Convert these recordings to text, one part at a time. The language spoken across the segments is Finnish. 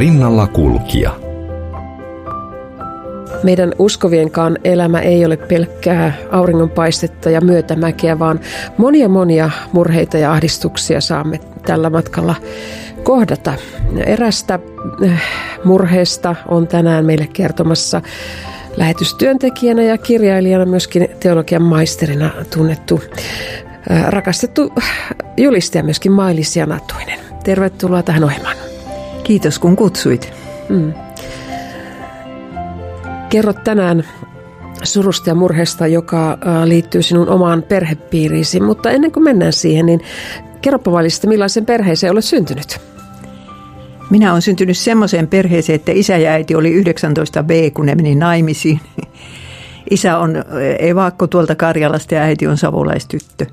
rinnalla kulkija. Meidän uskovienkaan elämä ei ole pelkkää auringonpaistetta ja myötämäkeä, vaan monia monia murheita ja ahdistuksia saamme tällä matkalla kohdata. Erästä äh, murheesta on tänään meille kertomassa lähetystyöntekijänä ja kirjailijana myöskin teologian maisterina tunnettu äh, rakastettu julistaja myöskin Mailis Janatuinen. Tervetuloa tähän ohjelmaan. Kiitos kun kutsuit. Mm. Kerrot tänään surusta ja murheesta, joka liittyy sinun omaan perhepiiriisi. Mutta ennen kuin mennään siihen, niin kerropa Mailis, millaisen perheeseen olet syntynyt? Minä olen syntynyt semmoiseen perheeseen, että isä ja äiti oli 19B, kun ne meni naimisiin. Isä on evakko tuolta Karjalasta ja äiti on savolaistyttö.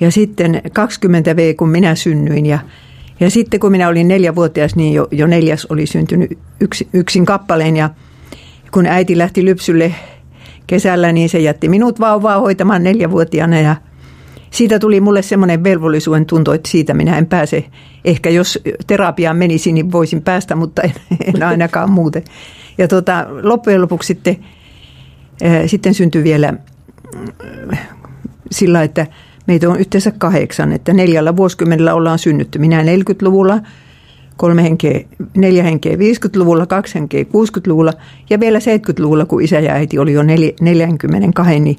Ja sitten 20V, kun minä synnyin ja, ja sitten kun minä olin neljävuotias, niin jo, jo neljäs oli syntynyt yksi, yksin kappaleen ja kun äiti lähti lypsylle kesällä, niin se jätti minut vauvaa hoitamaan neljävuotiaana ja – siitä tuli mulle semmoinen velvollisuuden tunto, että siitä minä en pääse. Ehkä jos terapiaan menisi, niin voisin päästä, mutta en, en ainakaan muuten. Ja tota, loppujen lopuksi sitten, ää, sitten syntyi vielä sillä, että meitä on yhteensä kahdeksan, että neljällä vuosikymmenellä ollaan synnytty. Minä 40-luvulla, kolme henkeä, neljä henkeä 50-luvulla, kaksi henkeä 60-luvulla ja vielä 70-luvulla, kun isä ja äiti oli jo 42, niin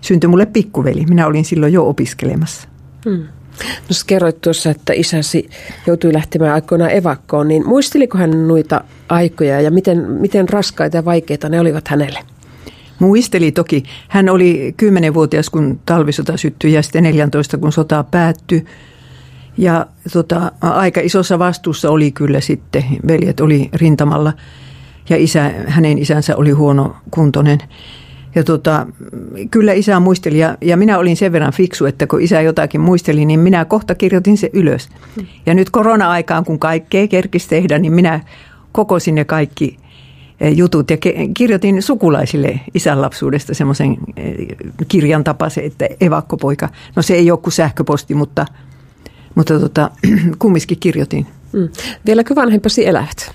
syntyi mulle pikkuveli. Minä olin silloin jo opiskelemassa. Hmm. No sä kerroit tuossa, että isäsi joutui lähtemään aikoinaan evakkoon, niin muisteliko hän noita aikoja ja miten, miten raskaita ja vaikeita ne olivat hänelle? Muisteli toki. Hän oli 10-vuotias, kun talvisota syttyi ja sitten 14, kun sota päättyi. Ja tota, aika isossa vastuussa oli kyllä sitten. Veljet oli rintamalla ja isä, hänen isänsä oli huono kuntoinen. Ja tota, kyllä isä muisteli ja, ja minä olin sen verran fiksu, että kun isä jotakin muisteli, niin minä kohta kirjoitin se ylös. Ja nyt korona-aikaan, kun kaikkea kerkisi tehdä, niin minä kokosin ne kaikki jutut ja kirjoitin sukulaisille isän lapsuudesta semmoisen eh, kirjan tapaisen, että evakkopoika. No se ei ole kuin sähköposti, mutta, mutta tota, kumminkin kirjoitin. Mm. Vieläkö vanhempasi elävät?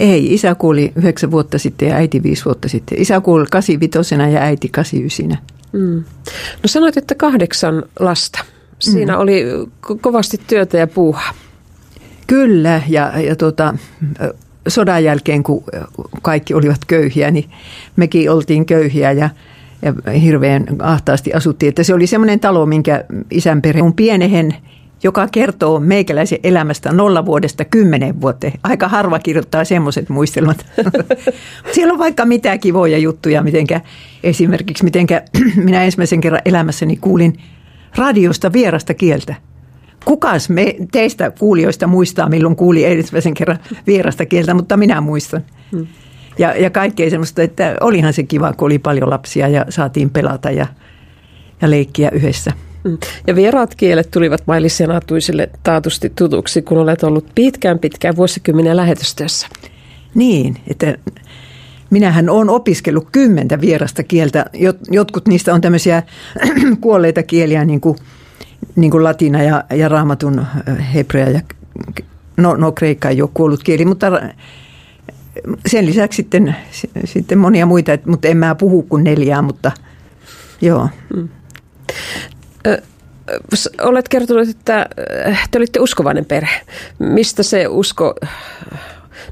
Ei, isä kuoli yhdeksän vuotta sitten ja äiti viisi vuotta sitten. Isä kuoli kasivitosena ja äiti kasiysinä. Mm. No sanoit, että kahdeksan lasta. Siinä mm. oli ko- kovasti työtä ja puuhaa. Kyllä, ja, ja tuota, sodan jälkeen, kun kaikki olivat köyhiä, niin mekin oltiin köyhiä ja, ja hirveän ahtaasti asuttiin. Että se oli semmoinen talo, minkä isän perhe on pienehen joka kertoo meikäläisen elämästä nolla vuodesta kymmenen vuoteen. Aika harva kirjoittaa semmoiset muistelmat. Siellä on vaikka mitä kivoja juttuja, mitenkä esimerkiksi mitenkä minä ensimmäisen kerran elämässäni kuulin radiosta vierasta kieltä. Kukas me teistä kuulijoista muistaa, milloin kuuli ensimmäisen kerran vierasta kieltä, mutta minä muistan. Hmm. Ja, ja kaikkea semmoista, että olihan se kiva, kun oli paljon lapsia ja saatiin pelata ja, ja leikkiä yhdessä. Mm. Ja vieraat kielet tulivat Mailis Senatuisille taatusti tutuksi, kun olet ollut pitkään pitkään vuosikymmenen lähetystyössä. Niin, että minähän olen opiskellut kymmentä vierasta kieltä. Jotkut niistä on tämmöisiä kuolleita kieliä, niin kuin, niin kuin latina ja, ja raamatun äh, hebrea ja no, no kreikka ei ole kuollut kieli, mutta sen lisäksi sitten, sitten monia muita, mutta en mä puhu kuin neljää, mutta joo. Mm. Olet kertonut, että te olitte uskovainen perhe. Mistä se usko,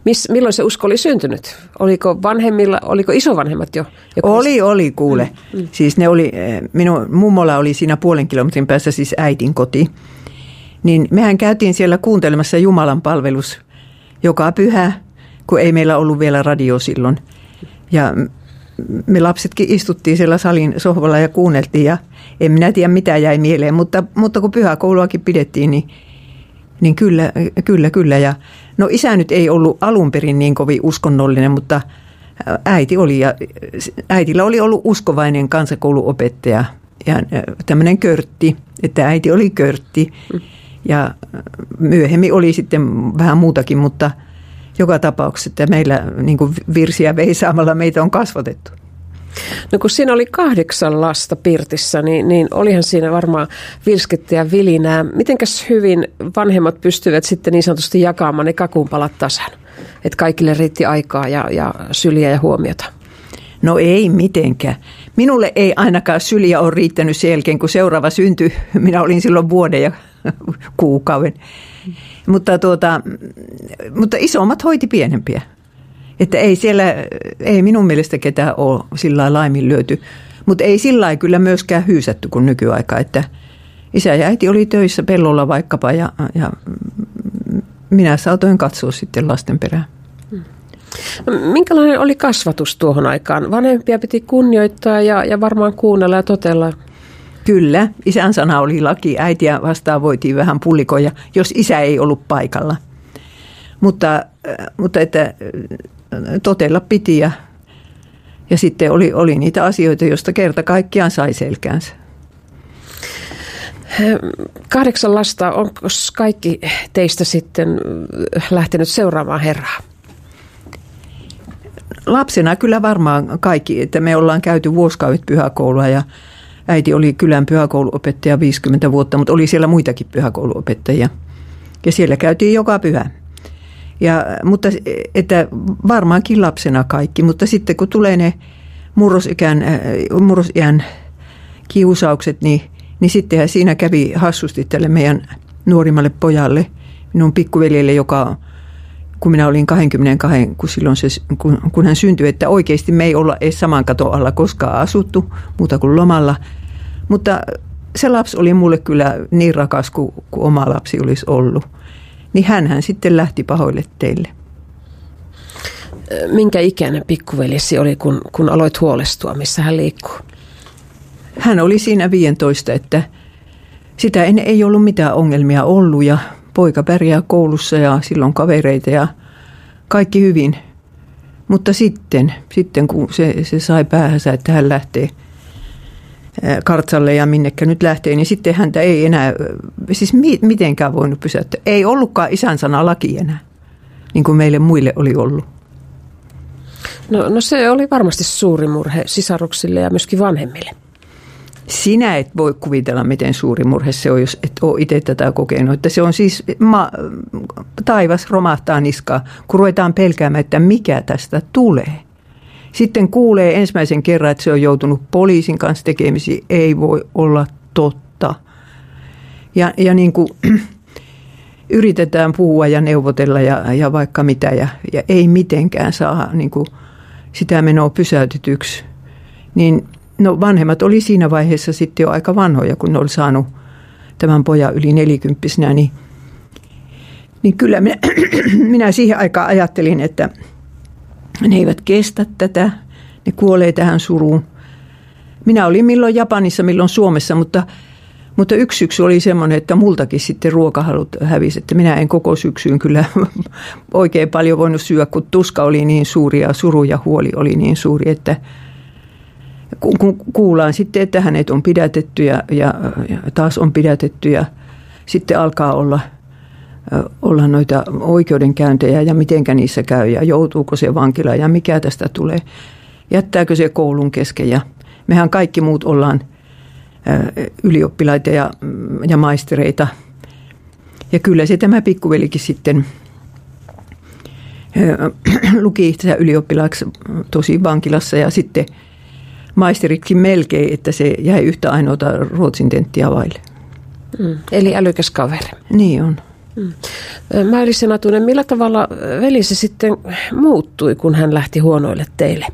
miss, milloin se usko oli syntynyt? Oliko vanhemmilla, oliko isovanhemmat jo? Oli, oli kuule. Mm, mm. Siis ne oli, minun mummola oli siinä puolen kilometrin päässä siis äitin koti. Niin mehän käytiin siellä kuuntelemassa Jumalan palvelus joka pyhä, kun ei meillä ollut vielä radio silloin. Ja me lapsetkin istuttiin siellä salin sohvalla ja kuunneltiin ja en minä tiedä mitä jäi mieleen, mutta, mutta kun pyhäkouluakin pidettiin, niin, niin kyllä, kyllä, kyllä. Ja, no isä nyt ei ollut alun perin niin kovin uskonnollinen, mutta äiti oli ja äitillä oli ollut uskovainen kansakouluopettaja ja tämmöinen körtti, että äiti oli körtti ja myöhemmin oli sitten vähän muutakin, mutta – joka tapauksessa, että meillä niin kuin virsiä veisaamalla meitä on kasvatettu. No kun siinä oli kahdeksan lasta Pirtissä, niin, niin olihan siinä varmaan vilskettä ja vilinää. Mitenkäs hyvin vanhemmat pystyvät sitten niin sanotusti jakamaan ne kakunpalat tasan? että kaikille riitti aikaa ja, ja syliä ja huomiota? No ei mitenkään. Minulle ei ainakaan syliä ole riittänyt sen jälkeen, kun seuraava syntyi. Minä olin silloin vuoden ja kuukauden. Mutta, tuota, mutta isommat hoiti pienempiä. Että ei siellä, ei minun mielestä ketään ole sillä laiminlyöty. Mutta ei sillä kyllä myöskään hyysätty kuin nykyaika, että isä ja äiti oli töissä pellolla vaikkapa ja, ja minä saatoin katsoa sitten lasten perään. No, minkälainen oli kasvatus tuohon aikaan? Vanhempia piti kunnioittaa ja, ja varmaan kuunnella ja totella. Kyllä, isän sana oli laki. Äitiä vastaan voitiin vähän pullikoja, jos isä ei ollut paikalla. Mutta, äh, mutta että totella piti ja, ja sitten oli, oli niitä asioita, joista kerta kaikkiaan sai selkäänsä. Kahdeksan lasta, onko kaikki teistä sitten lähtenyt seuraamaan Herraa? lapsena kyllä varmaan kaikki, että me ollaan käyty vuosikaudet pyhäkoulua ja äiti oli kylän pyhäkouluopettaja 50 vuotta, mutta oli siellä muitakin pyhäkouluopettajia. Ja siellä käytiin joka pyhä. Ja, mutta että varmaankin lapsena kaikki, mutta sitten kun tulee ne murrosikän, äh, murrosiän kiusaukset, niin, niin sittenhän siinä kävi hassusti tälle meidän nuorimmalle pojalle, minun pikkuveljelle, joka kun minä olin 22, kun, silloin se, kun, kun hän syntyi, että oikeasti me ei olla edes saman katon alla koskaan asuttu, muuta kuin lomalla. Mutta se lapsi oli mulle kyllä niin rakas kuin, kuin oma lapsi olisi ollut. Niin hän sitten lähti pahoille teille. Minkä ikäinen pikkuveljesi oli, kun, kun aloit huolestua, missä hän liikkuu? Hän oli siinä 15, että sitä en, ei ollut mitään ongelmia ollut ja poika pärjää koulussa ja silloin kavereita ja kaikki hyvin. Mutta sitten, sitten kun se, se sai päähänsä, että hän lähtee kartsalle ja minnekä nyt lähtee, niin sitten häntä ei enää, siis mitenkään voinut pysäyttää. Ei ollutkaan isän sana laki enää, niin kuin meille muille oli ollut. No, no se oli varmasti suuri murhe sisaruksille ja myöskin vanhemmille. Sinä et voi kuvitella, miten suuri murhe se on, jos et ole itse tätä kokenut. Että se on siis, ma, taivas romahtaa niskaa, kun ruvetaan pelkäämään, että mikä tästä tulee. Sitten kuulee ensimmäisen kerran, että se on joutunut poliisin kanssa tekemisiin. Ei voi olla totta. Ja, ja niin kuin, yritetään puhua ja neuvotella ja, ja vaikka mitä ja, ja ei mitenkään saa niin kuin, sitä menoa pysäytetyksi. Niin No vanhemmat oli siinä vaiheessa sitten jo aika vanhoja, kun ne oli saanut tämän pojan yli nelikymppisenä, niin, niin kyllä minä, minä siihen aikaan ajattelin, että ne eivät kestä tätä, ne kuolee tähän suruun. Minä olin milloin Japanissa, milloin Suomessa, mutta, mutta yksi syksy oli semmoinen, että multakin sitten ruokahalut hävisi, että minä en koko syksyyn kyllä oikein paljon voinut syödä, kun tuska oli niin suuri ja suru ja huoli oli niin suuri, että – kun kuullaan sitten, että hänet on pidätetty ja, ja, ja taas on pidätetty ja sitten alkaa olla, olla noita oikeudenkäyntejä ja mitenkä niissä käy ja joutuuko se vankila ja mikä tästä tulee. Jättääkö se koulun kesken ja mehän kaikki muut ollaan ylioppilaita ja, ja maistereita. Ja kyllä se tämä pikkuvelikin sitten luki itseä ylioppilaaksi tosi vankilassa ja sitten – maisteritkin melkein, että se jäi yhtä ainoata ruotsin tenttiä vaille. Mm, eli älykäs kaveri. Niin on. Mm. Senatunen, millä tavalla veli se sitten muuttui, kun hän lähti huonoille teille?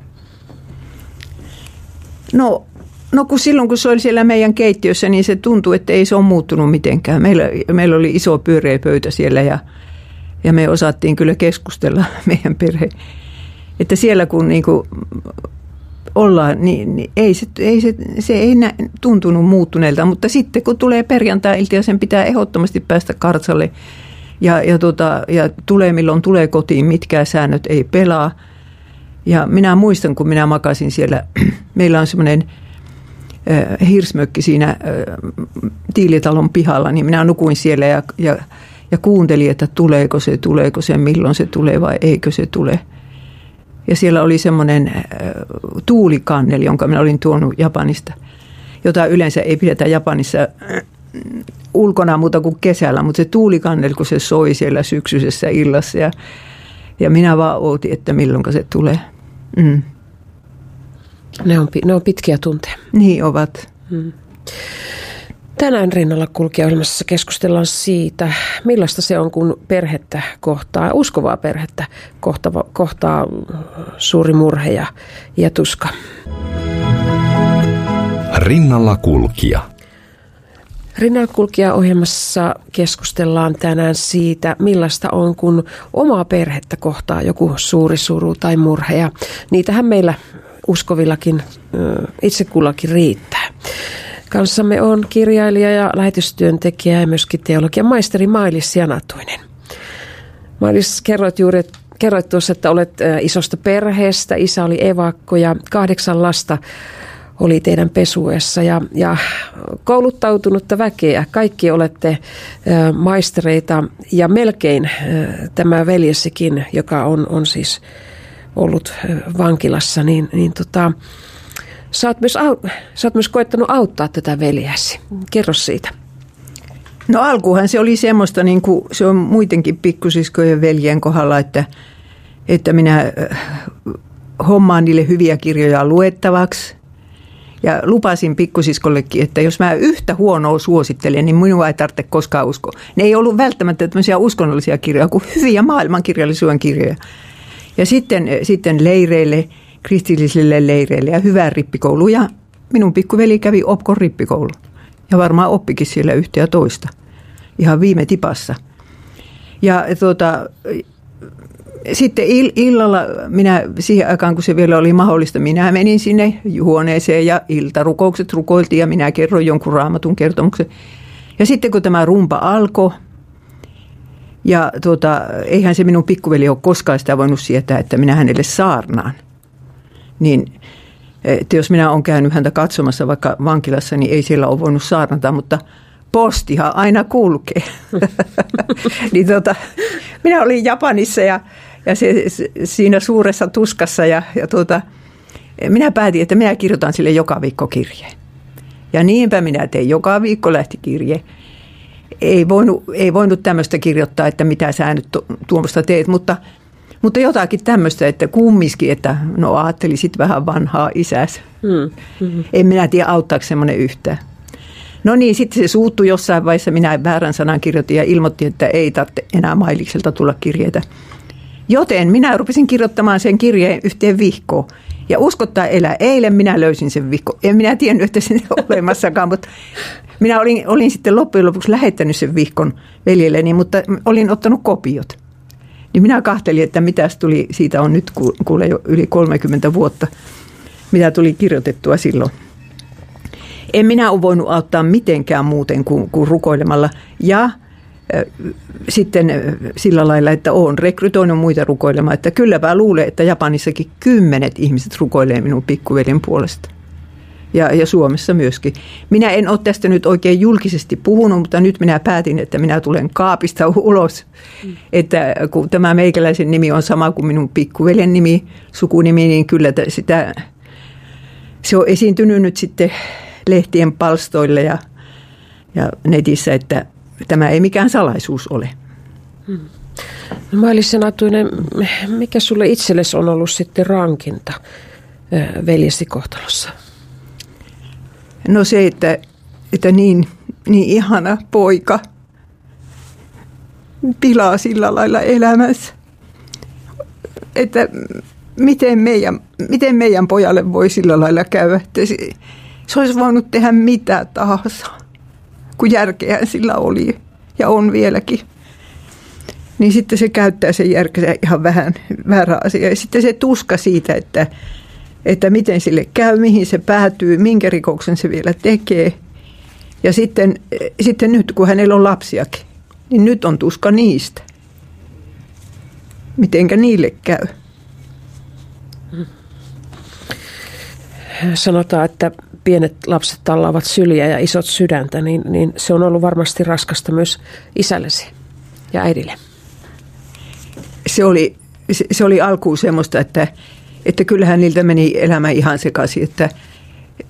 No, no kun silloin kun se oli siellä meidän keittiössä, niin se tuntui, että ei se ole muuttunut mitenkään. Meillä, meillä oli iso pyöreä pöytä siellä ja, ja me osattiin kyllä keskustella meidän perhe. Että siellä kun niin kuin ollaan, niin, niin ei, se, ei se, se ei nä, tuntunut muuttuneelta, mutta sitten kun tulee perjantai-ilta ja sen pitää ehdottomasti päästä kartsalle ja, ja, tota, ja tulee milloin tulee kotiin, mitkään säännöt ei pelaa. Ja minä muistan, kun minä makasin siellä, meillä on semmoinen äh, hirsmökki siinä äh, Tiilitalon pihalla, niin minä nukuin siellä ja, ja, ja kuuntelin, että tuleeko se, tuleeko se, milloin se tulee vai eikö se tule – ja siellä oli semmoinen äh, tuulikanneli, jonka minä olin tuonut Japanista, jota yleensä ei pidetä Japanissa äh, ulkona muuta kuin kesällä, mutta se tuulikanneli, kun se soi siellä syksyisessä illassa ja, Ja minä vaan ootin, että milloin se tulee. Mm. Ne, on, ne on pitkiä tunteja. Niin ovat. Mm. Tänään rinnalla kulkijoilmassa keskustellaan siitä, millaista se on, kun perhettä kohtaa, uskovaa perhettä kohtaa, kohtaa suuri murhe ja, ja tuska. Rinnalla kulkija. Rinnalla kulkija ohjelmassa keskustellaan tänään siitä, millaista on, kun omaa perhettä kohtaa joku suuri suru tai murhe. Ja niitähän meillä uskovillakin itse kullakin riittää. Kanssamme on kirjailija ja lähetystyöntekijä ja myöskin teologian maisteri Mailis Janatuinen. Mailis, kerroit juuri, kerroit tuossa, että olet isosta perheestä. Isä oli evakko ja kahdeksan lasta oli teidän pesuessa ja, ja kouluttautunutta väkeä. Kaikki olette maistereita ja melkein tämä veljessikin, joka on, on siis ollut vankilassa, niin, niin tota, Sä oot, myös, sä oot myös koettanut auttaa tätä veljäsi. Kerro siitä. No alkuhan se oli semmoista, niin kuin se on muidenkin pikkusiskojen veljen kohdalla, että, että minä hommaan niille hyviä kirjoja luettavaksi. Ja lupasin pikkusiskollekin, että jos mä yhtä huonoa suosittelen, niin minua ei tarvitse koskaan uskoa. Ne ei ollut välttämättä tämmöisiä uskonnollisia kirjoja, kuin hyviä maailmankirjallisuuden kirjoja. Ja sitten, sitten leireille – kristillisille leireille ja hyvää rippikoulu. Ja minun pikkuveli kävi Opkon rippikoulu. Ja varmaan oppikin siellä yhtä ja toista. Ihan viime tipassa. Ja tuota, sitten illalla minä, siihen aikaan kun se vielä oli mahdollista, minä menin sinne huoneeseen ja iltarukoukset rukoiltiin ja minä kerroin jonkun raamatun kertomuksen. Ja sitten kun tämä rumpa alkoi, ja tuota, eihän se minun pikkuveli ole koskaan sitä voinut sietää, että minä hänelle saarnaan – niin että jos minä olen käynyt häntä katsomassa vaikka vankilassa, niin ei siellä ole voinut saarnata, mutta postihan aina kulkee. niin tota, minä olin Japanissa ja, ja se, se, siinä suuressa tuskassa ja, ja tuota, minä päätin, että minä kirjoitan sille joka viikko kirjeen. Ja niinpä minä tein. Joka viikko lähti kirje. Ei voinut, ei voinut tämmöistä kirjoittaa, että mitä sä nyt tuommoista teet, mutta mutta jotakin tämmöistä, että kummiskin, että no ajattelisit vähän vanhaa isäs. Mm. Mm-hmm. En minä tiedä, auttaako semmoinen yhtään. No niin, sitten se suuttui jossain vaiheessa. Minä väärän sanan kirjoitin ja ilmoitti, että ei tarvitse enää Mailikselta tulla kirjeitä. Joten minä rupesin kirjoittamaan sen kirjeen yhteen vihkoon. Ja uskottaa elää. Eilen minä löysin sen vihko. En minä tiennyt, että se on olemassakaan, mutta minä olin, olin sitten loppujen lopuksi lähettänyt sen vihkon veljelleni, mutta olin ottanut kopiot. Niin minä kahtelin, että mitä tuli, siitä on nyt kuule jo yli 30 vuotta, mitä tuli kirjoitettua silloin. En minä ole voinut auttaa mitenkään muuten kuin, kuin rukoilemalla. Ja sitten sillä lailla, että olen rekrytoinut muita rukoilemaan. Että kylläpä luulen, että Japanissakin kymmenet ihmiset rukoilee minun pikkuveljen puolesta ja, ja Suomessa myöskin. Minä en ole tästä nyt oikein julkisesti puhunut, mutta nyt minä päätin, että minä tulen kaapista ulos. Mm. Että kun tämä meikäläisen nimi on sama kuin minun pikkuveljen nimi, sukunimi, niin kyllä sitä, se on esiintynyt nyt sitten lehtien palstoille ja, ja netissä, että tämä ei mikään salaisuus ole. Hmm. No Senatuinen, mikä sulle itsellesi on ollut sitten rankinta veljesi kohtalossa? No se, että, että niin, niin ihana poika pilaa sillä lailla elämässä. Että miten meidän, miten meidän pojalle voi sillä lailla käydä, että se, se olisi voinut tehdä mitä tahansa, kun järkeä sillä oli ja on vieläkin. Niin sitten se käyttää sen järkeä ihan vähän väärä asia. Ja sitten se tuska siitä, että, että miten sille käy, mihin se päätyy, minkä rikoksen se vielä tekee. Ja sitten, sitten nyt, kun hänellä on lapsiakin, niin nyt on tuska niistä. Mitenkä niille käy? Sanotaan, että pienet lapset tallaavat syliä ja isot sydäntä, niin, niin se on ollut varmasti raskasta myös isällesi ja äidille. Se oli, se, se oli alkuun semmoista, että että kyllähän niiltä meni elämä ihan sekaisin, että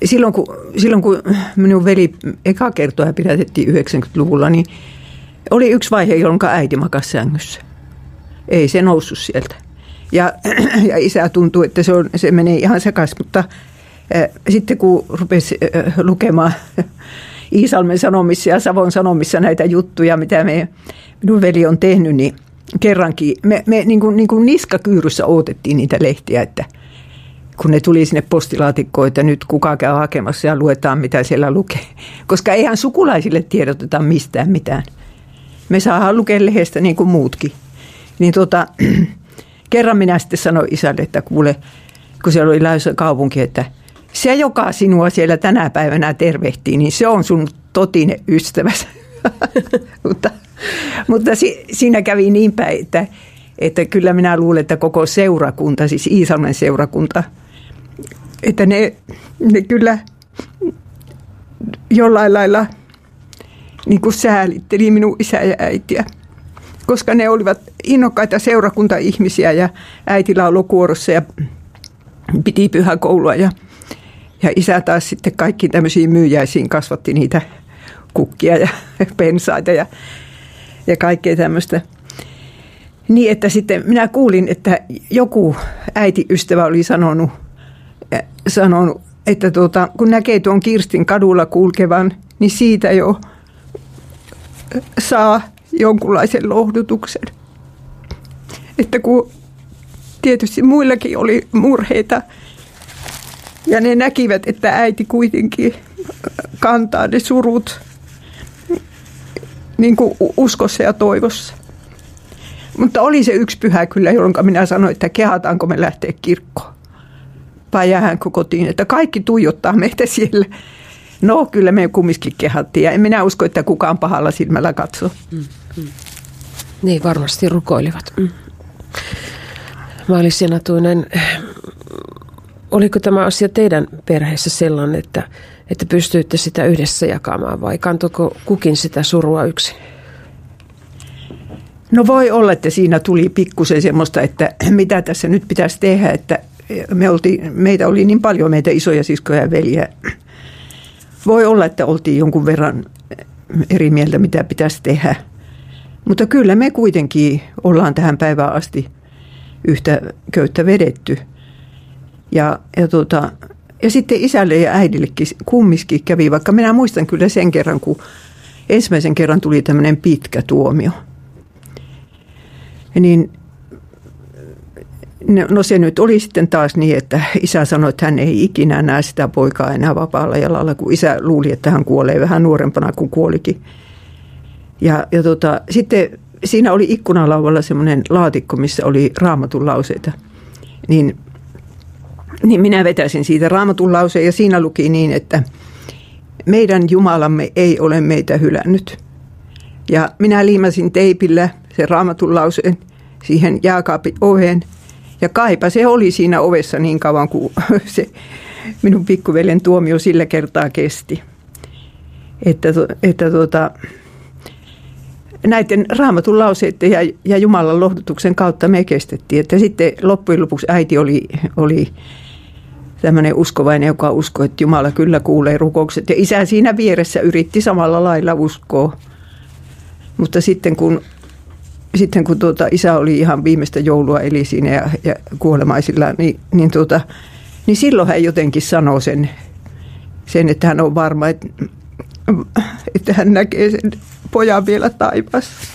silloin kun, silloin kun minun veli eka kertoa pidätettiin 90-luvulla, niin oli yksi vaihe, jolloin äiti makasi sängyssä. Ei se noussut sieltä. Ja, ja isä tuntui, että se, on, se menee ihan sekaisin, mutta äh, sitten kun rupesi äh, lukemaan Iisalmen sanomissa ja Savon sanomissa näitä juttuja, mitä me, minun veli on tehnyt, niin kerrankin me, me niin kuin, niin kuin niskakyyryssä odotettiin niitä lehtiä, että kun ne tuli sinne postilaatikkoon, että nyt kuka käy hakemassa ja luetaan, mitä siellä lukee. Koska eihän sukulaisille tiedoteta mistään mitään. Me saadaan lukea lehdestä niin kuin muutkin. Niin tota, kerran minä sitten sanoin isälle, että kuule, kun siellä oli lähdössä kaupunki, että se, joka sinua siellä tänä päivänä tervehtii, niin se on sun totinen ystäväsi. mutta mutta si, siinä kävi niin päin, että, että kyllä minä luulen, että koko seurakunta, siis Iisalmen seurakunta, että ne, ne kyllä jollain lailla niin kuin säälitteli minun isä ja äitiä. Koska ne olivat innokkaita seurakunta-ihmisiä ja äiti lauloi kuorossa ja piti pyhäkoulua ja, ja isä taas sitten kaikki tämmöisiin myyjäisiin kasvatti niitä kukkia ja pensaita ja, ja kaikkea tämmöistä. Niin, että sitten minä kuulin, että joku äitiystävä oli sanonut, sanonut että tuota, kun näkee tuon Kirstin kadulla kulkevan, niin siitä jo saa jonkunlaisen lohdutuksen. Että kun tietysti muillakin oli murheita ja ne näkivät, että äiti kuitenkin kantaa ne surut niin kuin uskossa ja toivossa. Mutta oli se yksi pyhä kyllä, jolloin minä sanoin, että kehataanko me lähteä kirkkoon. Vai jäähänkö kotiin, että kaikki tuijottaa meitä siellä. No kyllä me kumminkin kehattiin ja en minä usko, että kukaan pahalla silmällä katsoo. Mm, mm. Niin varmasti rukoilivat. Mm. Maalis Janatuinen, oliko tämä asia teidän perheessä sellainen, että että pystyitte sitä yhdessä jakamaan vai kantoiko kukin sitä surua yksin? No voi olla, että siinä tuli pikkusen semmoista, että mitä tässä nyt pitäisi tehdä, että me oltiin, meitä oli niin paljon meitä isoja siskoja ja veljiä. Voi olla, että oltiin jonkun verran eri mieltä, mitä pitäisi tehdä. Mutta kyllä me kuitenkin ollaan tähän päivään asti yhtä köyttä vedetty. Ja, ja tuota, ja sitten isälle ja äidillekin kumminkin kävi, vaikka minä muistan kyllä sen kerran, kun ensimmäisen kerran tuli tämmöinen pitkä tuomio. Niin No se nyt oli sitten taas niin, että isä sanoi, että hän ei ikinä näe sitä poikaa enää vapaalla jalalla, kun isä luuli, että hän kuolee vähän nuorempana kuin kuolikin. Ja, ja tota, sitten siinä oli ikkunalauvalla semmoinen laatikko, missä oli raamatun lauseita. Niin niin minä vetäisin siitä raamatun lauseen ja siinä luki niin, että meidän Jumalamme ei ole meitä hylännyt. Ja minä liimasin teipillä se raamatun lauseen siihen jääkaapin oveen. Ja kaipa se oli siinä ovessa niin kauan kuin se minun pikkuveljen tuomio sillä kertaa kesti. Että, että tuota, näiden raamatun lauseiden ja, ja Jumalan lohdutuksen kautta me kestettiin. Että sitten loppujen lopuksi äiti oli, oli tämmöinen uskovainen, joka uskoi, että Jumala kyllä kuulee rukoukset. Ja isä siinä vieressä yritti samalla lailla uskoa. Mutta sitten kun, sitten kun tuota, isä oli ihan viimeistä joulua eli siinä ja, ja kuolemaisilla, niin, niin, tuota, niin silloin hän jotenkin sanoi sen, sen, että hän on varma, että, että hän näkee sen pojan vielä taivaassa.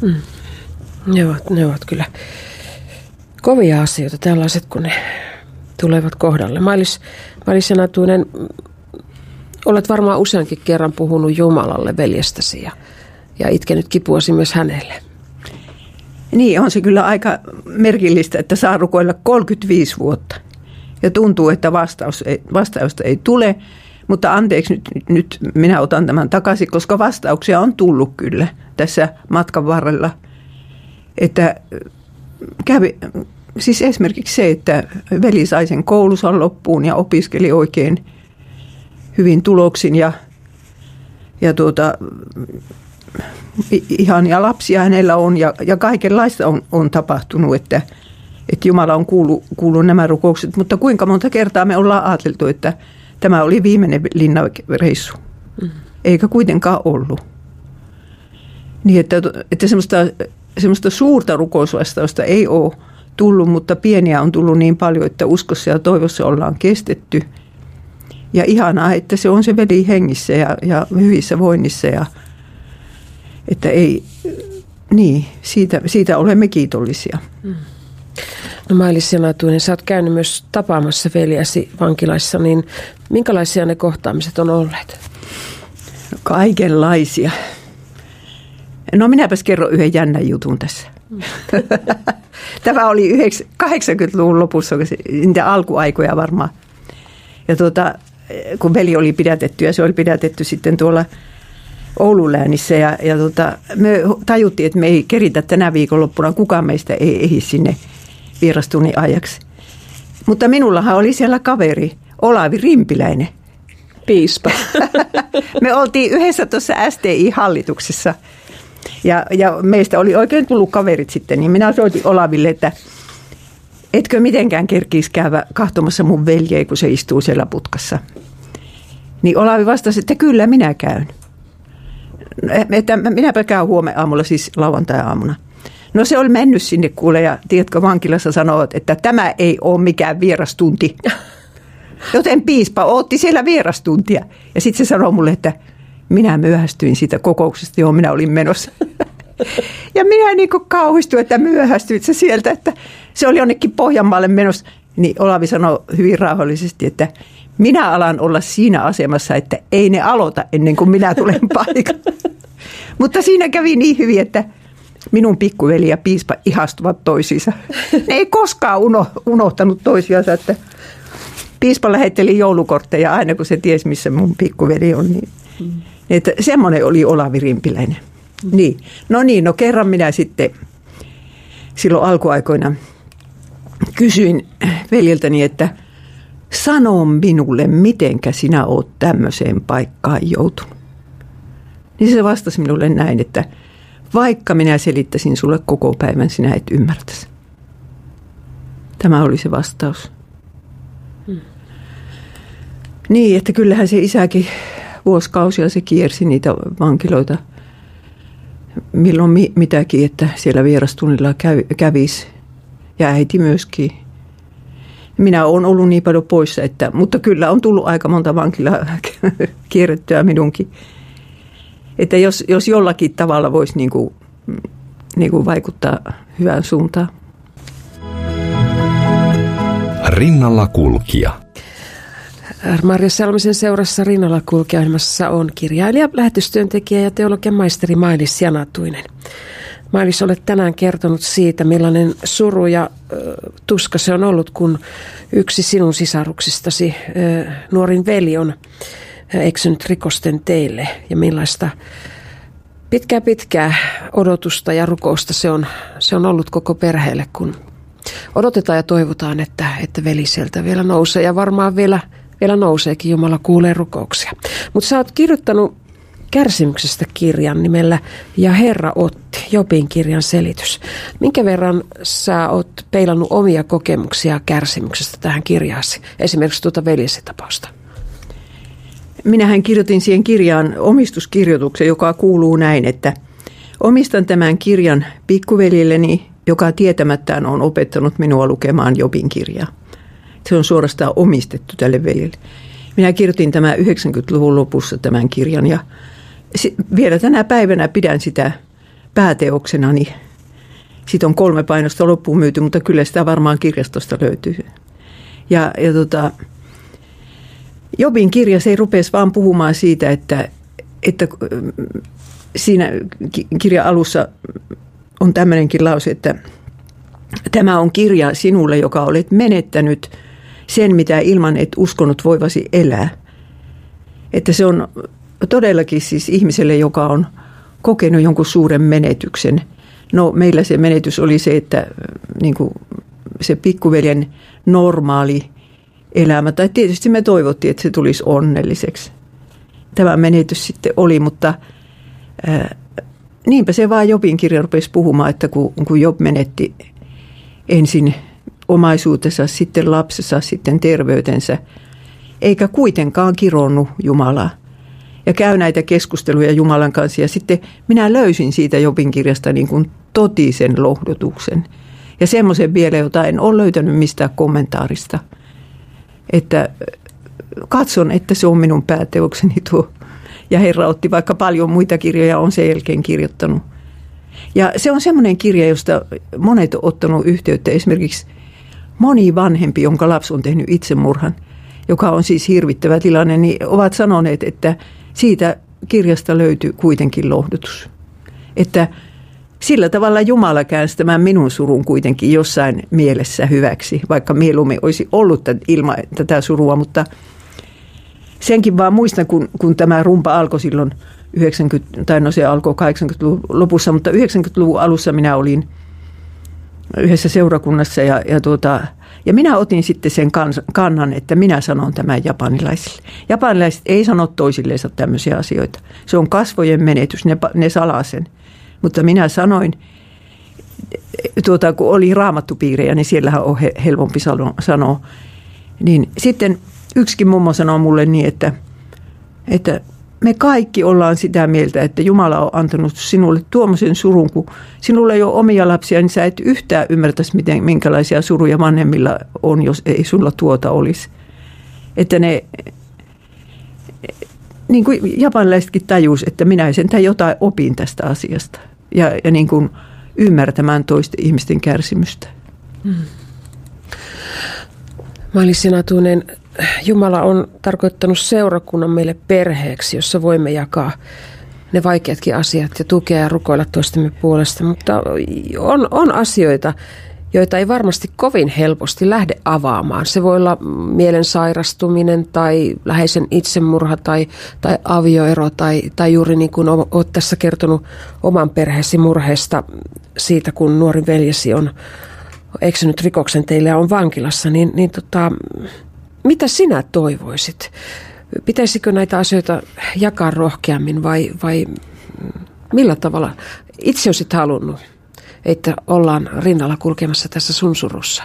Mm. Ne ovat, ne ovat kyllä kovia asioita, tällaiset kun ne tulevat kohdalle. Mailis, Mailis Senatuinen, olet varmaan useankin kerran puhunut Jumalalle veljestäsi ja, ja itkenyt kipuasi myös hänelle. Niin, on se kyllä aika merkillistä, että saa rukoilla 35 vuotta. Ja tuntuu, että vastaus ei, vastausta ei tule, mutta anteeksi, nyt, nyt minä otan tämän takaisin, koska vastauksia on tullut kyllä tässä matkan varrella. Että kävi, siis esimerkiksi se, että veli sai sen koulussa loppuun ja opiskeli oikein hyvin tuloksin ja, ja tuota, ja lapsia hänellä on ja, ja kaikenlaista on, on tapahtunut, että, että Jumala on kuullut, kuullut nämä rukoukset. Mutta kuinka monta kertaa me ollaan ajateltu, että tämä oli viimeinen linnareissu, mm. eikä kuitenkaan ollut. Niin, että, että semmoista, semmoista suurta rukousvastausta ei ole tullut, mutta pieniä on tullut niin paljon, että uskossa ja toivossa ollaan kestetty. Ja ihanaa, että se on se veli hengissä ja, ja hyvissä voinnissa ja että ei, niin, siitä, siitä olemme kiitollisia. Mm. No Mailis Janatuinen, sä oot käynyt myös tapaamassa veljäsi vankilaissa, niin minkälaisia ne kohtaamiset on olleet? No, kaikenlaisia. No minäpäs kerron yhden jännän jutun tässä. Mm. Tämä oli 80-luvun lopussa, niitä alkuaikoja varmaan. Ja tuota, kun veli oli pidätetty ja se oli pidätetty sitten tuolla Oulun läänissä ja, ja tuota, me tajuttiin, että me ei keritä tänä viikonloppuna, kukaan meistä ei ehdi sinne vierastunnin ajaksi. Mutta minullahan oli siellä kaveri, Olavi Rimpiläinen. Piispa. me oltiin yhdessä tuossa STI-hallituksessa ja, ja meistä oli oikein tullut kaverit sitten, niin minä soitin Olaville, että etkö mitenkään kerkisi käydä kahtomassa mun veljeä, kun se istuu siellä putkassa. Niin Olavi vastasi, että kyllä minä käyn. Että minäpä käyn huomenna aamulla, siis lauantai-aamuna. No se oli mennyt sinne kuule ja tiedätkö vankilassa sanoo, että tämä ei ole mikään vierastunti. Joten piispa otti siellä vierastuntia. Ja sitten se sanoi mulle, että minä myöhästyin siitä kokouksesta, johon minä olin menossa. Ja minä niin kauhistuin, että myöhästyit se sieltä, että se oli jonnekin Pohjanmaalle menossa. Niin Olavi sanoi hyvin rauhallisesti, että minä alan olla siinä asemassa, että ei ne aloita ennen kuin minä tulen paikalle. Mutta siinä kävi niin hyvin, että minun pikkuveli ja piispa ihastuvat toisiinsa. Ne ei koskaan uno, unohtanut toisiansa, että piispa lähetteli joulukortteja aina, kun se tiesi, missä mun pikkuveli on. Niin, mm. että semmoinen oli Olavi Rimpiläinen. Mm. Niin. No niin, no kerran minä sitten silloin alkuaikoina kysyin veljeltäni, että sano minulle, mitenkä sinä oot tämmöiseen paikkaan joutunut. Niin se vastasi minulle näin, että – vaikka minä selittäisin sulle koko päivän, sinä et ymmärtäisi. Tämä oli se vastaus. Hmm. Niin, että kyllähän se isäkin vuosikausia se kiersi niitä vankiloita milloin mi- mitäkin, että siellä vierastunnilla käy, kävisi. Ja äiti myöskin. Minä olen ollut niin paljon poissa, että, mutta kyllä on tullut aika monta vankilaa kierrettyä minunkin että jos, jos jollakin tavalla voisi niin kuin, niin kuin vaikuttaa hyvään suuntaan. Rinnalla kulkija. Marja Salmisen seurassa rinnalla kulkea on kirjailija, lähetystyöntekijä ja teologian maisteri Mailis Janatuinen. Mailis, olet tänään kertonut siitä, millainen suru ja tuska se on ollut, kun yksi sinun sisaruksistasi, nuorin veli, on eksynyt rikosten teille ja millaista pitkää pitkää odotusta ja rukousta se on, se on ollut koko perheelle, kun odotetaan ja toivotaan, että, että veli sieltä vielä nousee ja varmaan vielä, vielä nouseekin, Jumala kuulee rukouksia. Mutta sä oot kirjoittanut kärsimyksestä kirjan nimellä Ja Herra otti, Jopin kirjan selitys. Minkä verran sä oot peilannut omia kokemuksia kärsimyksestä tähän kirjaasi, esimerkiksi tuota veljesitapausta? Minähän kirjoitin siihen kirjaan omistuskirjoituksen, joka kuuluu näin, että omistan tämän kirjan pikkuvelilleni, joka tietämättään on opettanut minua lukemaan Jobin kirjaa. Se on suorastaan omistettu tälle veljelle. Minä kirjoitin tämän 90-luvun lopussa tämän kirjan ja vielä tänä päivänä pidän sitä pääteoksenani. Siitä on kolme painosta loppuun myyty, mutta kyllä sitä varmaan kirjastosta löytyy. Ja, ja tota, Jobin kirja se ei rupesi vaan puhumaan siitä, että, että siinä kirjan alussa on tämmöinenkin lause, että tämä on kirja sinulle, joka olet menettänyt sen, mitä ilman et uskonut voivasi elää. Että se on todellakin siis ihmiselle, joka on kokenut jonkun suuren menetyksen. No meillä se menetys oli se, että niin kuin se pikkuveljen normaali elämä. Tai tietysti me toivottiin, että se tulisi onnelliseksi. Tämä menetys sitten oli, mutta ää, niinpä se vaan Jobin kirja rupesi puhumaan, että kun, kun Job menetti ensin omaisuutensa, sitten lapsensa, sitten terveytensä, eikä kuitenkaan kironnut Jumalaa. ja käy näitä keskusteluja Jumalan kanssa. Ja sitten minä löysin siitä Jobin kirjasta niin kuin totisen lohdutuksen. Ja semmoisen vielä, jota en ole löytänyt mistään kommentaarista. Että katson, että se on minun pääteokseni tuo. Ja Herra otti vaikka paljon muita kirjoja, on sen jälkeen kirjoittanut. Ja se on semmoinen kirja, josta monet on ottanut yhteyttä. Esimerkiksi moni vanhempi, jonka lapsi on tehnyt itsemurhan, joka on siis hirvittävä tilanne, niin ovat sanoneet, että siitä kirjasta löytyy kuitenkin lohdutus. Että sillä tavalla Jumala käänsi tämän minun surun kuitenkin jossain mielessä hyväksi, vaikka mieluummin olisi ollut ilman tätä surua, mutta senkin vaan muistan, kun, kun tämä rumpa alkoi silloin 90, tai no se alkoi 80-luvun lopussa, mutta 90-luvun alussa minä olin yhdessä seurakunnassa ja, ja, tuota, ja minä otin sitten sen kannan, että minä sanon tämän japanilaisille. Japanilaiset ei sano toisilleensa tämmöisiä asioita. Se on kasvojen menetys, ne, ne salaa sen. Mutta minä sanoin, tuota, kun oli raamattupiirejä, niin siellähän on helpompi sanoa. Niin sitten yksikin mummo sanoi mulle niin, että, että me kaikki ollaan sitä mieltä, että Jumala on antanut sinulle tuommoisen surun, kun sinulla ei ole omia lapsia, niin sä et yhtään ymmärtäisi, miten, minkälaisia suruja vanhemmilla on, jos ei sulla tuota olisi. Että ne, niin kuin japanilaisetkin tajus, että minä sentään jotain opin tästä asiasta. Ja, ja niin kuin ymmärtämään toisten ihmisten kärsimystä. Hmm. Mailis Sinatunen, Jumala on tarkoittanut seurakunnan meille perheeksi, jossa voimme jakaa ne vaikeatkin asiat ja tukea ja rukoilla toistemme puolesta. Mutta on, on asioita, joita ei varmasti kovin helposti lähde avaamaan. Se voi olla mielen sairastuminen tai läheisen itsemurha tai, tai avioero tai, tai juuri niin kuin olet tässä kertonut oman perheesi murheesta siitä, kun nuori veljesi on eksynyt rikoksen teille ja on vankilassa, niin, niin tota, mitä sinä toivoisit? Pitäisikö näitä asioita jakaa rohkeammin vai, vai millä tavalla itse olisit halunnut, että ollaan rinnalla kulkemassa tässä sun surussa?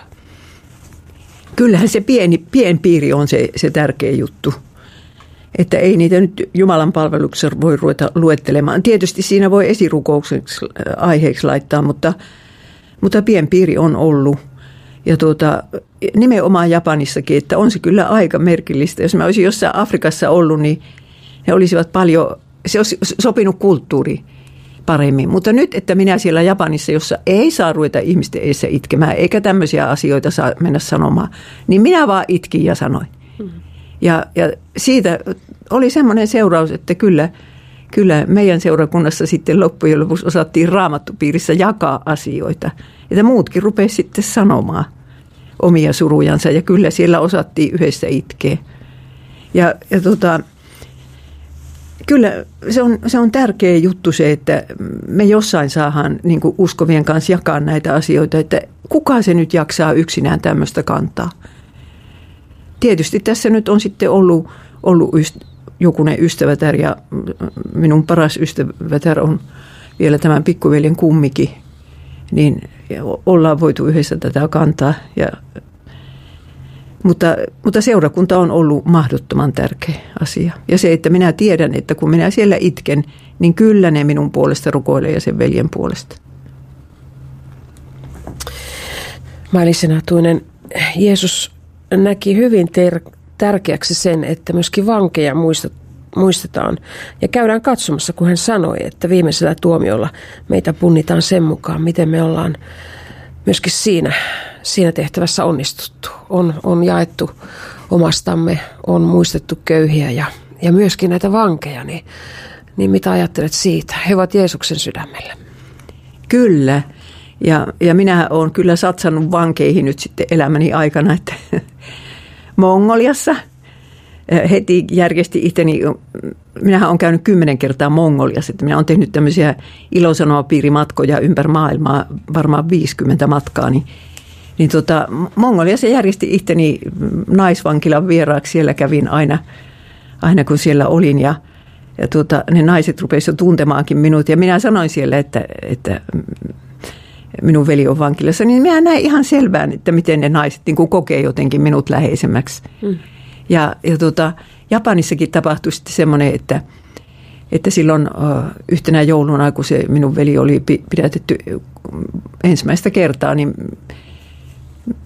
Kyllähän se pieni, pien piiri on se, se tärkeä juttu. Että ei niitä nyt Jumalan palveluksessa voi ruveta luettelemaan. Tietysti siinä voi esirukoukseksi äh, aiheeksi laittaa, mutta, mutta pienpiiri on ollut – ja tuota, nimenomaan Japanissakin, että on se kyllä aika merkillistä. Jos mä olisin jossain Afrikassa ollut, niin ne olisivat paljon, se olisi sopinut kulttuuri paremmin. Mutta nyt, että minä siellä Japanissa, jossa ei saa ruveta ihmisten edessä itkemään, eikä tämmöisiä asioita saa mennä sanomaan, niin minä vaan itkin ja sanoin. Hmm. Ja, ja siitä oli semmoinen seuraus, että kyllä, kyllä meidän seurakunnassa sitten loppujen lopuksi osattiin raamattupiirissä jakaa asioita – että muutkin rupesivat sitten sanomaan omia surujansa ja kyllä siellä osattiin yhdessä itkeä. Ja, ja tota, kyllä se on, se on tärkeä juttu se, että me jossain saadaan niin uskovien kanssa jakaa näitä asioita, että kuka se nyt jaksaa yksinään tämmöistä kantaa. Tietysti tässä nyt on sitten ollut, ollut yst, jokunen ystävätär ja minun paras ystävätär on vielä tämän pikkuveljen kummikin, niin ollaan voitu yhdessä tätä kantaa. Ja, mutta, mutta seurakunta on ollut mahdottoman tärkeä asia. Ja se, että minä tiedän, että kun minä siellä itken, niin kyllä ne minun puolesta rukoilee ja sen veljen puolesta. Mailisena Tuinen, Jeesus näki hyvin ter- tärkeäksi sen, että myöskin vankeja muistetaan ja käydään katsomassa, kun hän sanoi, että viimeisellä tuomiolla meitä punnitaan sen mukaan, miten me ollaan myöskin siinä, siinä tehtävässä onnistuttu. On, on jaettu omastamme, on muistettu köyhiä ja, ja myöskin näitä vankeja, niin, niin mitä ajattelet siitä? He ovat Jeesuksen sydämellä. Kyllä. Ja, ja minä olen kyllä satsannut vankeihin nyt sitten elämäni aikana, että Mongoliassa – heti järjesti itteni, minähän olen käynyt kymmenen kertaa Mongoliassa, että minä olen tehnyt tämmöisiä ilosanomapiirimatkoja ympäri maailmaa, varmaan 50 matkaa, niin, niin tota, Mongoliassa järjesti itteni naisvankilan vieraaksi, siellä kävin aina, aina kun siellä olin ja, ja tuota, ne naiset rupesivat jo tuntemaankin minut ja minä sanoin siellä, että, että minun veli on vankilassa, niin minä näin ihan selvään, että miten ne naiset niin kuin kokee jotenkin minut läheisemmäksi. Mm. Ja, ja tota, Japanissakin tapahtui sitten semmoinen, että että silloin yhtenä jouluna, kun se minun veli oli pidätetty ensimmäistä kertaa, niin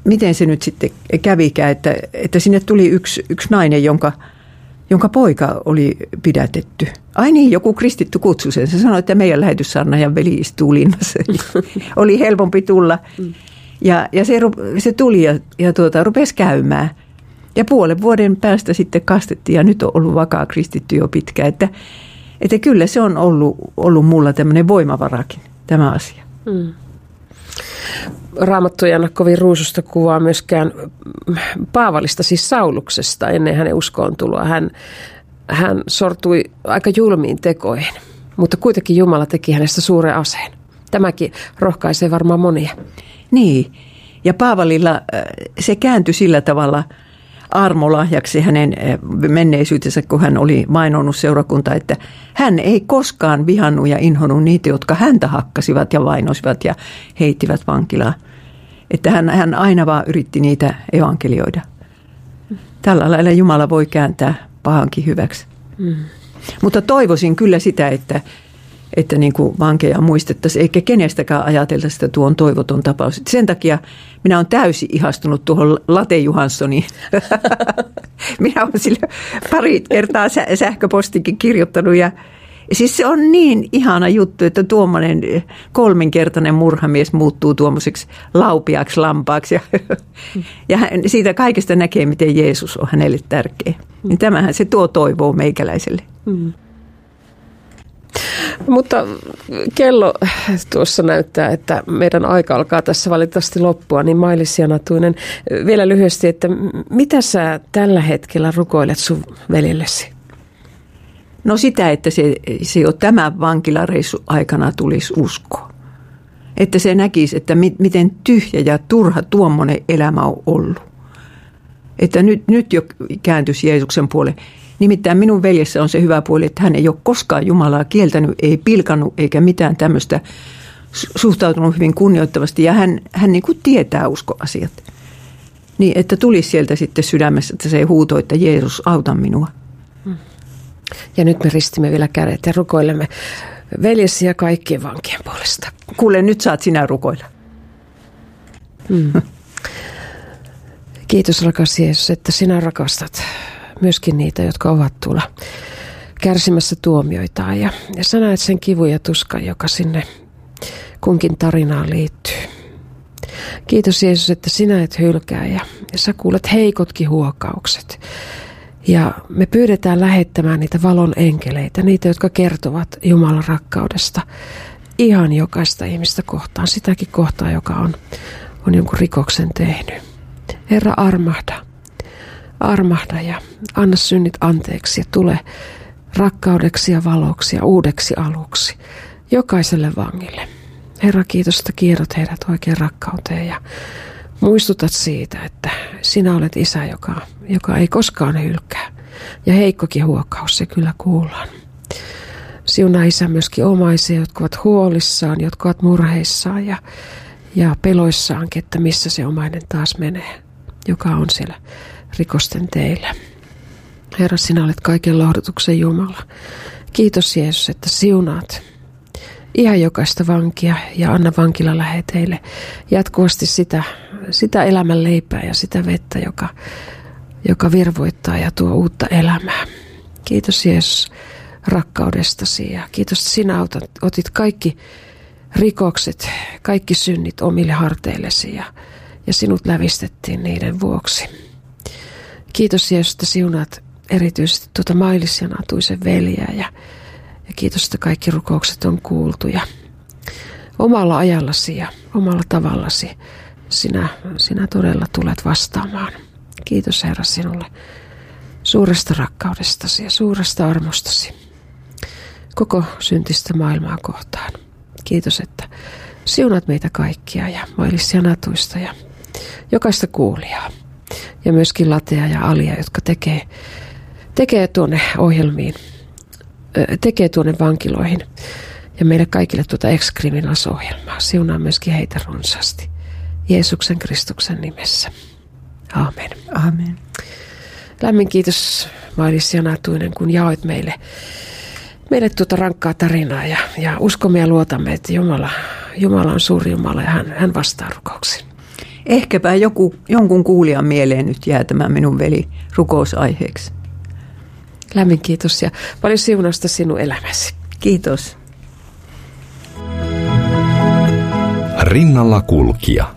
miten se nyt sitten kävikään, että, että sinne tuli yksi, yksi nainen, jonka, jonka poika oli pidätetty. Ai niin, joku kristitty kutsui sen. Se sanoi, että meidän lähetyssarnajan veli istuu linnassa. oli helpompi tulla. Ja, ja se, se tuli ja, ja tuota, rupesi käymään. Ja puolen vuoden päästä sitten kastettiin ja nyt on ollut vakaa kristitty jo pitkä. Että, että kyllä se on ollut, ollut mulla tämmöinen voimavarakin, tämä asia. Mm. Raamattu ei anna kovin ruususta kuvaa myöskään Paavalista, siis Sauluksesta ennen hänen uskoon tuloa. Hän, hän sortui aika julmiin tekoihin, mutta kuitenkin Jumala teki hänestä suuren aseen. Tämäkin rohkaisee varmaan monia. Niin, ja Paavalilla äh, se kääntyi sillä tavalla – armolahjaksi hänen eh, menneisyytensä, kun hän oli mainonnut seurakunta, että hän ei koskaan vihannut ja inhonnut niitä, jotka häntä hakkasivat ja vainosivat ja heittivät vankilaan. Että hän, hän aina vaan yritti niitä evankelioida. Tällä lailla Jumala voi kääntää pahankin hyväksi. Mm. Mutta toivoisin kyllä sitä, että että niin kuin vankeja muistettaisiin, eikä kenestäkään ajatella sitä tuon toivoton tapaus. Sen takia minä olen täysin ihastunut tuohon Late Johanssoniin. minä olen sille pari kertaa sähköpostikin kirjoittanut ja Siis se on niin ihana juttu, että tuommoinen kolminkertainen murhamies muuttuu tuommoiseksi laupiaksi lampaaksi. Ja, ja siitä kaikesta näkee, miten Jeesus on hänelle tärkeä. Niin tämähän se tuo toivoa meikäläiselle. Mm. Mutta kello tuossa näyttää, että meidän aika alkaa tässä valitettavasti loppua, niin Mailis Janatuinen, vielä lyhyesti, että mitä sä tällä hetkellä rukoilet sun velillesi? No sitä, että se, se jo tämän vankilareissu aikana tulisi usko. Että se näkisi, että mi, miten tyhjä ja turha tuommoinen elämä on ollut. Että nyt, nyt jo kääntyisi Jeesuksen puoleen. Nimittäin minun veljessä on se hyvä puoli, että hän ei ole koskaan Jumalaa kieltänyt, ei pilkannut eikä mitään tämmöistä suhtautunut hyvin kunnioittavasti ja hän, hän niin kuin tietää uskoasiat. Niin, että tulisi sieltä sitten sydämessä, että se ei huuto, että Jeesus, auta minua. Ja nyt me ristimme vielä kädet ja rukoilemme veljesi ja kaikkien vankien puolesta. Kuule, nyt saat sinä rukoilla. Mm. Kiitos rakas Jeesus, että sinä rakastat myöskin niitä, jotka ovat tuolla kärsimässä tuomioitaan. Ja, ja sä näet sen kivun ja tuskan, joka sinne kunkin tarinaan liittyy. Kiitos Jeesus, että sinä et hylkää ja, ja sä kuulet heikotkin huokaukset. Ja me pyydetään lähettämään niitä valon enkeleitä, niitä, jotka kertovat Jumalan rakkaudesta ihan jokaista ihmistä kohtaan, sitäkin kohtaan, joka on, on jonkun rikoksen tehnyt. Herra, armahda armahda ja anna synnit anteeksi ja tule rakkaudeksi ja valoksi ja uudeksi aluksi jokaiselle vangille. Herra, kiitos, että kierrot heidät oikein rakkauteen ja muistutat siitä, että sinä olet isä, joka, joka ei koskaan hylkää. Ja heikkokin huokaus, se kyllä kuullaan. Siunaa isä myöskin omaisia, jotka ovat huolissaan, jotka ovat murheissaan ja, ja peloissaan, että missä se omainen taas menee, joka on siellä rikosten teille. Herra, sinä olet kaiken lohdutuksen Jumala. Kiitos Jeesus, että siunaat ihan jokaista vankia ja anna vankila läheteille jatkuvasti sitä, sitä elämän leipää ja sitä vettä, joka, joka virvoittaa ja tuo uutta elämää. Kiitos Jeesus rakkaudestasi ja kiitos, että sinä otat, otit kaikki rikokset, kaikki synnit omille harteillesi ja, ja sinut lävistettiin niiden vuoksi. Kiitos Jeesus, että siunaat erityisesti tuota Mailis ja Natuisen veljää ja, ja kiitos, että kaikki rukoukset on kuultu ja omalla ajallasi ja omalla tavallasi sinä, sinä todella tulet vastaamaan. Kiitos Herra sinulle suuresta rakkaudestasi ja suuresta armostasi koko syntistä maailmaa kohtaan. Kiitos, että siunat meitä kaikkia ja Mailis ja Natuista ja jokaista kuulijaa ja myöskin Latea ja Alia, jotka tekee, tekee tuonne ohjelmiin, tekee tuonne vankiloihin ja meille kaikille tuota ex ohjelmaa Siunaa myöskin heitä runsaasti. Jeesuksen Kristuksen nimessä. Amen. Amen. Lämmin kiitos Mailis Janatuinen, kun jaoit meille meille tuota rankkaa tarinaa ja, ja uskomme ja luotamme, että Jumala, Jumala on suuri Jumala ja hän, hän vastaa rukouksiin. Ehkäpä joku, jonkun kuulijan mieleen nyt jää tämä minun veli rukousaiheeksi. Lämmin kiitos ja paljon siunausta sinun elämäsi. Kiitos. Rinnalla kulkija.